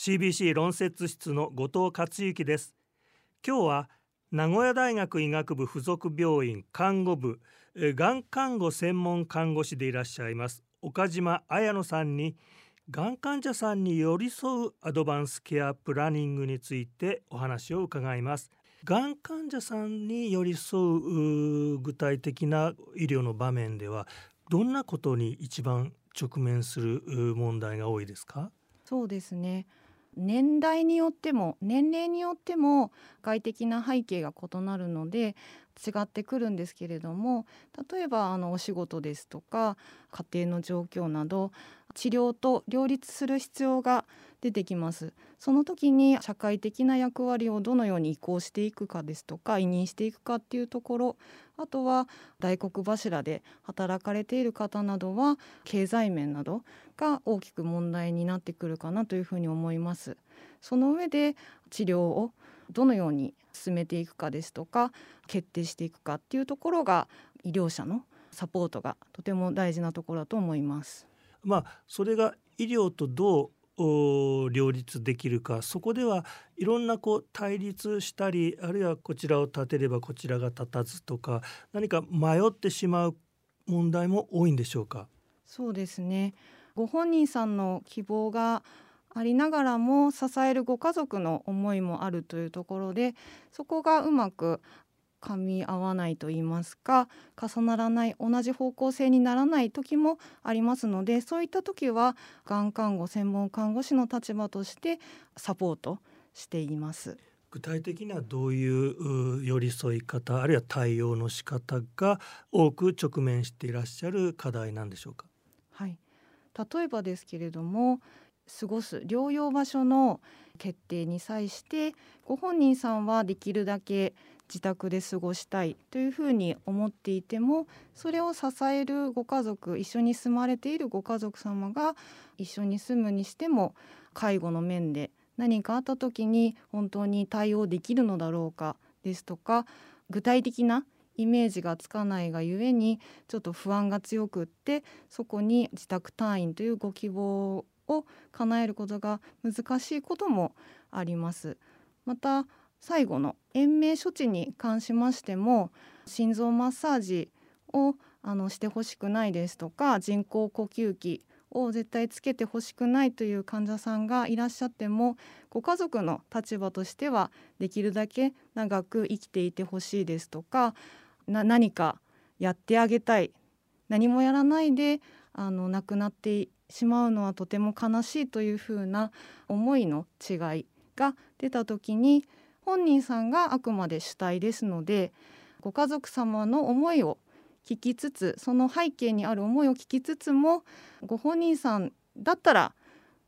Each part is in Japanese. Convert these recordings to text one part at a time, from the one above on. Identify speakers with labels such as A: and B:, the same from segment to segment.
A: CBC 論説室の後藤克之です。今日は名古屋大学医学部附属病院看護部がん看護専門看護師でいらっしゃいます岡島彩乃さんにがん患者さんに寄り添うアドバンスケアプランニングについてお話を伺います。がん患者さんに寄り添う具体的な医療の場面ではどんなことに一番直面する問題が多いですか？
B: そうですね。年代によっても年齢によっても外的な背景が異なるので違ってくるんですけれども例えばあのお仕事ですとか家庭の状況など治療と両立する必要が出てきますその時に社会的な役割をどのように移行していくかですとか委任していくかっていうところあとは大黒柱で働かれている方などは経済面などが大きく問題になってくるかなというふうに思いますその上で治療をどのように進めていくかですとか決定していくかっていうところが医療者のサポートがとても大事なところだと思います。
A: まあ、それが医療とどう両立できるかそこではいろんなこう対立したりあるいはこちらを立てればこちらが立たずとか何か迷ってしまう問題も多いんでしょうか？
B: そうですね。ご本人さんの希望がありながらも支えるご家族の思いもあるというところでそこがうまく噛み合わないと言いますか重ならない同じ方向性にならない時もありますのでそういった時はがん看護専門看護師の立場としてサポートしています。
A: 具体的にはどういう寄り添い方あるいは対応の仕方が多く直面していらっしゃる課題なんでしょうか？
B: はい、例えばですけれども過ごす療養場所の決定に際してご本人さんはできるだけ自宅で過ごしたいというふうに思っていてもそれを支えるご家族一緒に住まれているご家族様が一緒に住むにしても介護の面で何かあった時に本当に対応できるのだろうかですとか具体的なイメージがつかないがゆえにちょっと不安が強くってそこに自宅退院というご希望を叶えることが難しいこともあります。また最後の延命処置に関しましても心臓マッサージをあのしてほしくないですとか人工呼吸器を絶対つけてほしくないという患者さんがいらっしゃってもご家族の立場としてはできるだけ長く生きていてほしいですとか何かやってあげたい何もやらないであの亡くなってしまうのはとても悲しいというふうな思いの違いが出た時に本人さんがあくまで主体ですのでご家族様の思いを聞きつつその背景にある思いを聞きつつもご本人さんだったら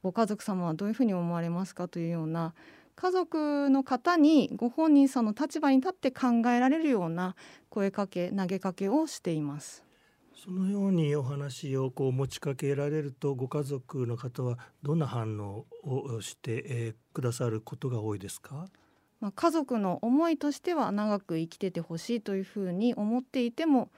B: ご家族様はどういうふうに思われますかというような家族の方にご本人さんの立場に立って考えられるような声かけ投げかけをしています。
A: そのようにお話をこう持ちかけられるとご家族の方はどんな反応をして、くださることが多いですか？
B: まあ、家族の思いとしては長く生きててほしいというふうに思っていても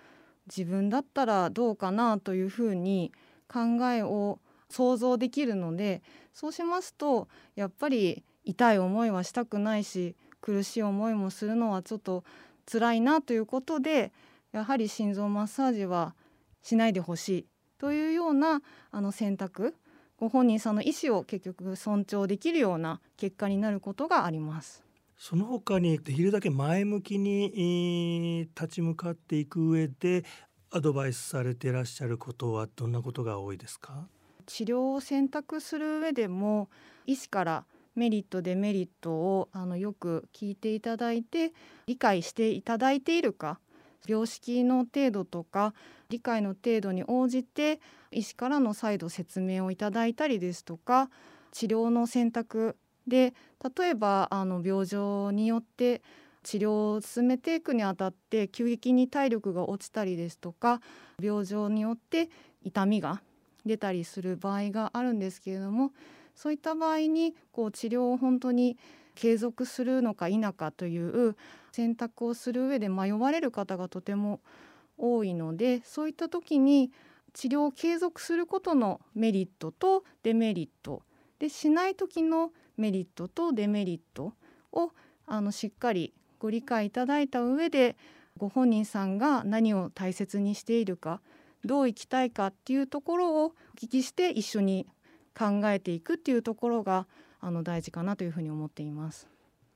B: 自分だったらどうかなというふうに考えを想像できるのでそうしますとやっぱり痛い思いはしたくないし苦しい思いもするのはちょっと辛いなということでやはり心臓マッサージはしないでほしいというようなあの選択ご本人さんの意思を結局尊重できるような結果になることがあります。
A: その他にできるだけ前向きに立ち向かっていく上でアドバイスされていらっしゃることはどんなことが多いですか？
B: 治療を選択する上でも医師からメリットデメリットをあのよく聞いていただいて理解していただいているか病識の程度とか理解の程度に応じて医師からの再度説明をいただいたりですとか治療の選択で例えばあの病状によって治療を進めていくにあたって急激に体力が落ちたりですとか病状によって痛みが出たりする場合があるんですけれどもそういった場合にこう治療を本当に継続するのか否かという選択をする上で迷われる方がとても多いのでそういった時に治療を継続することのメリットとデメリットでしない時のメリットとデメリットをあのしっかりご理解いただいた上でご本人さんが何を大切にしているかどう生きたいかっていうところをお聞きして一緒に考えていくっていうところがあの大事かなというふうに思っています。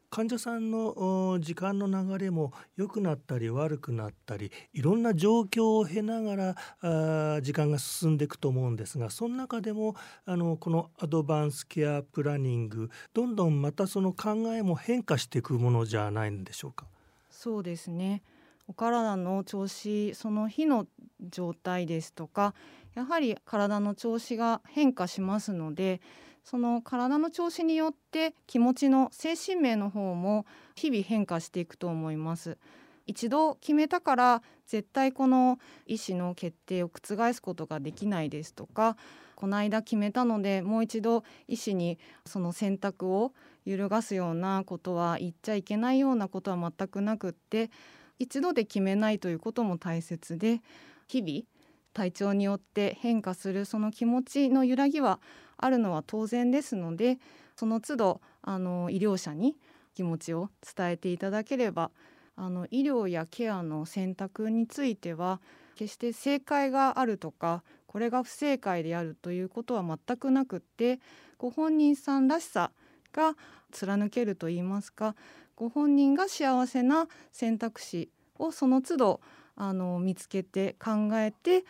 A: 患者さんの時間の流れも良くなったり悪くなったりいろんな状況を経ながら時間が進んでいくと思うんですがその中でもあのこのアドバンスケアプランニングどんどんまたその考えも変化していくものじゃないんでしょうか？
B: そうですねお体の調子その日の状態ですとかやはり体の調子が変化しますのでその体の調子によって気持ちの精神面の方も日々変化していくと思います。一度決めたから絶対この医師の決定を覆すことができないですとかこの間決めたのでもう一度医師にその選択を揺るがすようなことは言っちゃいけないようなことは全くなくって一度で決めないということも大切で日々体調によって変化するその気持ちの揺らぎはあるのは当然ですのでその都度あの医療者に気持ちを伝えていただければあの医療やケアの選択については決して正解があるとかこれが不正解であるということは全くなくってご本人さんらしさが貫けるといいますかご本人が幸せな選択肢をその都度あの見つけて考えて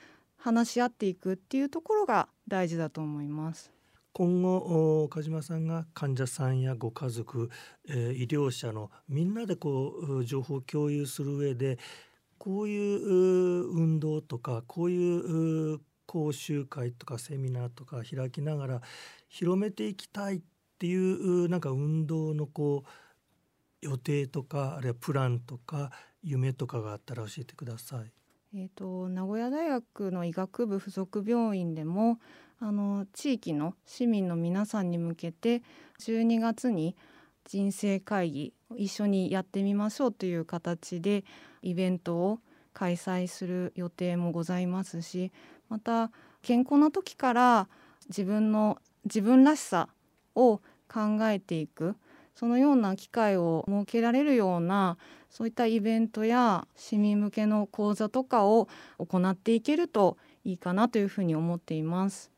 B: 話し合っていくっていうところが大事だと思います。
A: 今後岡島さんが患者さんやご家族、え、医療者のみんなでこう情報を共有する上でこういう運動とかこういう講習会とかセミナーとか開きながら広めていきたいっていうなんか運動のこう予定とかあるいはプランとか夢とかがあったら教えてください。
B: えーと、名古屋大学の医学部附属病院でもあの地域の市民の皆さんに向けて12月に人生会議一緒にやってみましょうという形でイベントを開催する予定もございますしまた健康な時から自分の自分らしさを考えていくそのような機会を設けられるようなそういったイベントや市民向けの講座とかを行っていけるといいかなというふうに思っています。